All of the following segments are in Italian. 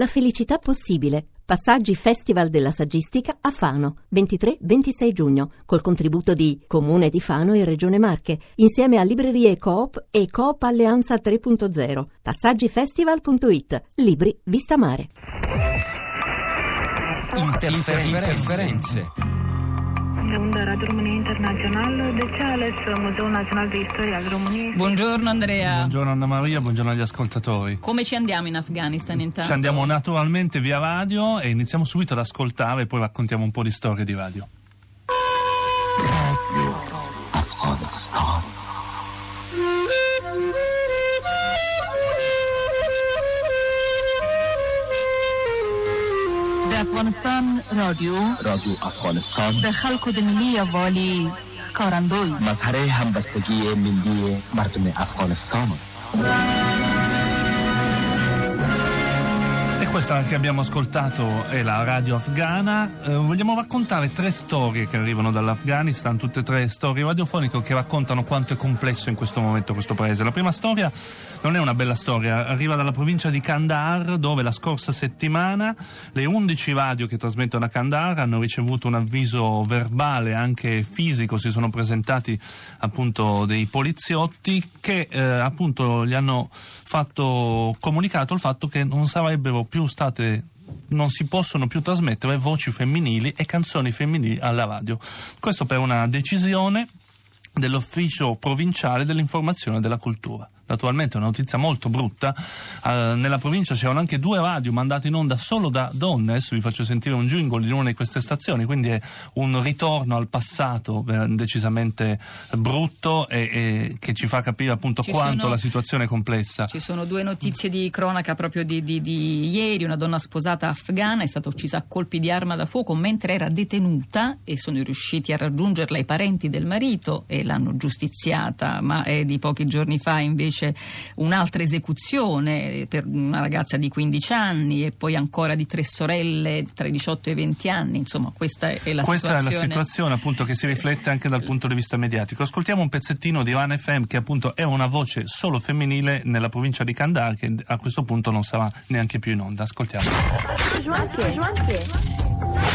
La felicità possibile. Passaggi Festival della Saggistica a Fano, 23-26 giugno, col contributo di Comune di Fano e Regione Marche, insieme a Librerie Coop e Coop Alleanza 3.0. Passaggifestival.it. Libri Vista Mare. Interferenze. Segunda Radio România Internațională, de ce ales Muzeul Național de Istoria al României? Buongiorno Andrea. Buongiorno Anna Maria, buongiorno agli ascoltatori. Come ci andiamo in Afghanistan intanto? Ci andiamo naturalmente via radio e iniziamo subito ad ascoltare e poi raccontiamo un po' di storie di radio. د افغانستان رادیو. رادیو افغانستان. د خلکو د ملي یووالي ښکارندوی مظهر همبستگی ملی مردم افغانستان. Questa che abbiamo ascoltato è la radio afghana. Eh, vogliamo raccontare tre storie che arrivano dall'Afghanistan, tutte e tre storie radiofoniche che raccontano quanto è complesso in questo momento questo paese. La prima storia non è una bella storia, arriva dalla provincia di Kandahar dove la scorsa settimana le 11 radio che trasmettono a Kandahar hanno ricevuto un avviso verbale, anche fisico, si sono presentati appunto dei poliziotti che eh, appunto gli hanno fatto comunicato il fatto che non sarebbero più state non si possono più trasmettere voci femminili e canzoni femminili alla radio. Questo per una decisione dell'ufficio provinciale dell'informazione e della cultura. Naturalmente è una notizia molto brutta. Eh, nella provincia c'erano anche due radio mandate in onda solo da donne. Adesso vi faccio sentire un jingle di una di queste stazioni, quindi è un ritorno al passato eh, decisamente brutto e, e che ci fa capire appunto Ci quanto sono- la situazione è complessa. Ci sono due notizie di cronaca proprio di, di- di ieri. Una donna sposata afghana è stata uccisa a colpi di arma da fuoco mentre era detenuta e sono riusciti a raggiungerla i parenti del marito e l'hanno giustiziata, ma è di pochi giorni fa invece un'altra esecuzione per una ragazza di 15 anni e poi ancora di tre sorelle tra i 18 e i 20 anni. Insomma, questa è la Questa è situazione. la situazione appunto che si riflette anche dal punto di vista mediatico. Ascoltiamo un pezzettino di Van FM che appunto è una voce solo femminile nella provincia di Kandahar che a questo punto non sarà neanche più in onda. Ascoltiamo.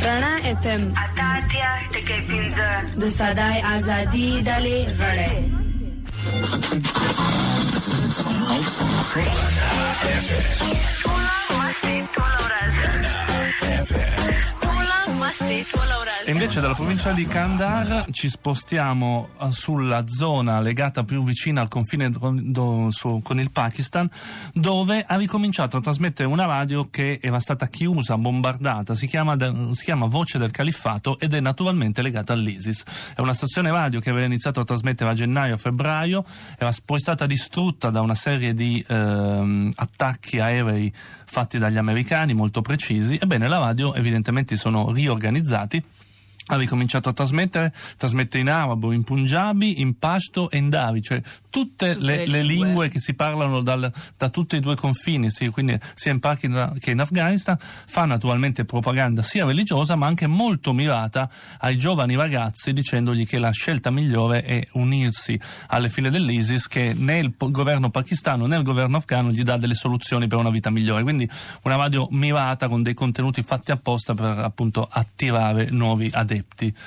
رڼا اف ام Atâtea ټکی پنځه د صداي ازادي ډلې غړې Pulang mesti pulang invece dalla provincia di Kandahar ci spostiamo eh, sulla zona legata più vicina al confine con il Pakistan, dove ha ricominciato a trasmettere una radio che era stata chiusa, bombardata, si chiama, si chiama Voce del Califfato ed è naturalmente legata all'ISIS. È una stazione radio che aveva iniziato a trasmettere a gennaio, a febbraio, era poi stata distrutta da una serie di ehm, attacchi aerei fatti dagli americani, molto precisi. Ebbene, la radio evidentemente sono riorganizzati ha ricominciato a trasmettere, trasmette in arabo, in punjabi, in pashto e in dari, cioè tutte le, le le lingue. lingue che si parlano dal- da tutti e due i confini, sì, quindi sia in Pakistan che in Afghanistan, fa naturalmente propaganda sia religiosa ma anche molto mirata ai giovani ragazzi dicendogli che la scelta migliore è unirsi alle file dell'ISIS che né il governo pakistano né il governo afghano gli dà delle soluzioni per una vita migliore. Quindi una radio mirata con dei contenuti fatti apposta per appunto attirare nuovi adepti.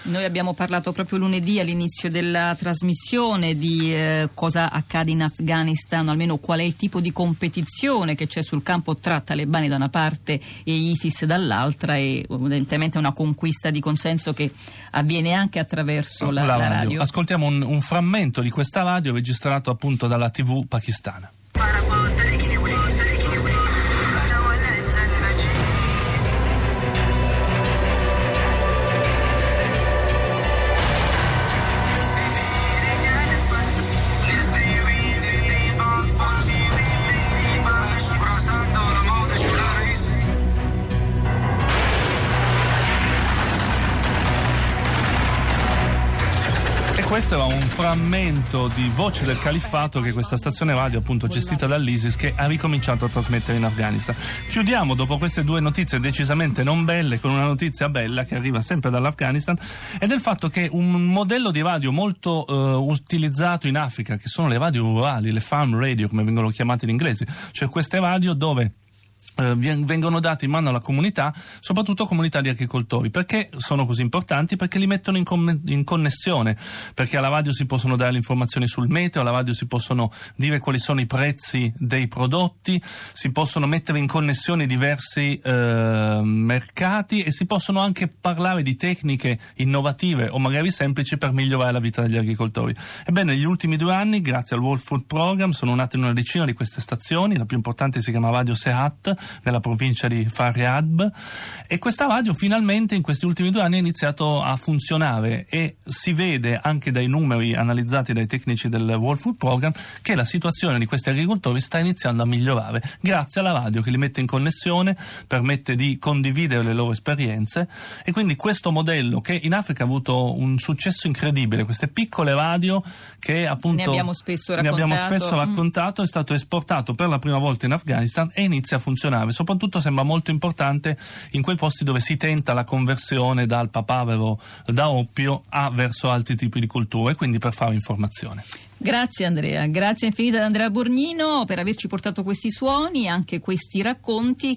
Noi abbiamo parlato proprio lunedì all'inizio della trasmissione di eh, cosa accade in Afghanistan, o almeno qual è il tipo di competizione che c'è sul campo tra talebani da una parte e ISIS dall'altra e evidentemente una conquista di consenso che avviene anche attraverso la, La la radio. radio. Ascoltiamo un, un frammento di questa radio registrato appunto dalla TV pakistana. Questo era un frammento di Voce del Califfato che questa stazione radio appunto gestita dall'ISIS che ha ricominciato a trasmettere in Afghanistan. Chiudiamo dopo queste due notizie decisamente non belle con una notizia bella che arriva sempre dall'Afghanistan ed è il fatto che un modello di radio molto eh, utilizzato in Africa che sono le radio rurali, le farm radio come vengono chiamate in inglese, cioè queste radio dove vengono dati in mano alla comunità, soprattutto comunità di agricoltori. Perché sono così importanti? Perché li mettono in, com- in connessione, perché alla radio si possono dare le informazioni sul meteo, alla radio si possono dire quali sono i prezzi dei prodotti, si possono mettere in connessione diversi eh, mercati e si possono anche parlare di tecniche innovative o magari semplici per migliorare la vita degli agricoltori. Ebbene, negli ultimi due anni, grazie al World Food Program, sono nate una decina di queste stazioni, la più importante si chiama Radio Sehat, nella provincia di Faryab, e questa radio finalmente in questi ultimi due anni ha iniziato a funzionare e si vede anche dai numeri analizzati dai tecnici del World Food Program che la situazione di questi agricoltori sta iniziando a migliorare grazie alla radio che li mette in connessione, permette di condividere le loro esperienze e quindi questo modello che in Africa ha avuto un successo incredibile, queste piccole radio che appunto Ne abbiamo spesso ne abbiamo raccontato. spesso Mm. raccontato, è stato esportato per la prima volta in Afghanistan e inizia a funzionare. Soprattutto sembra molto importante in quei posti dove si tenta la conversione dal papavero da oppio a verso altri tipi di culture, quindi per fare informazione. Grazie Andrea, grazie infinita ad Andrea Borgnino per averci portato questi suoni, anche questi racconti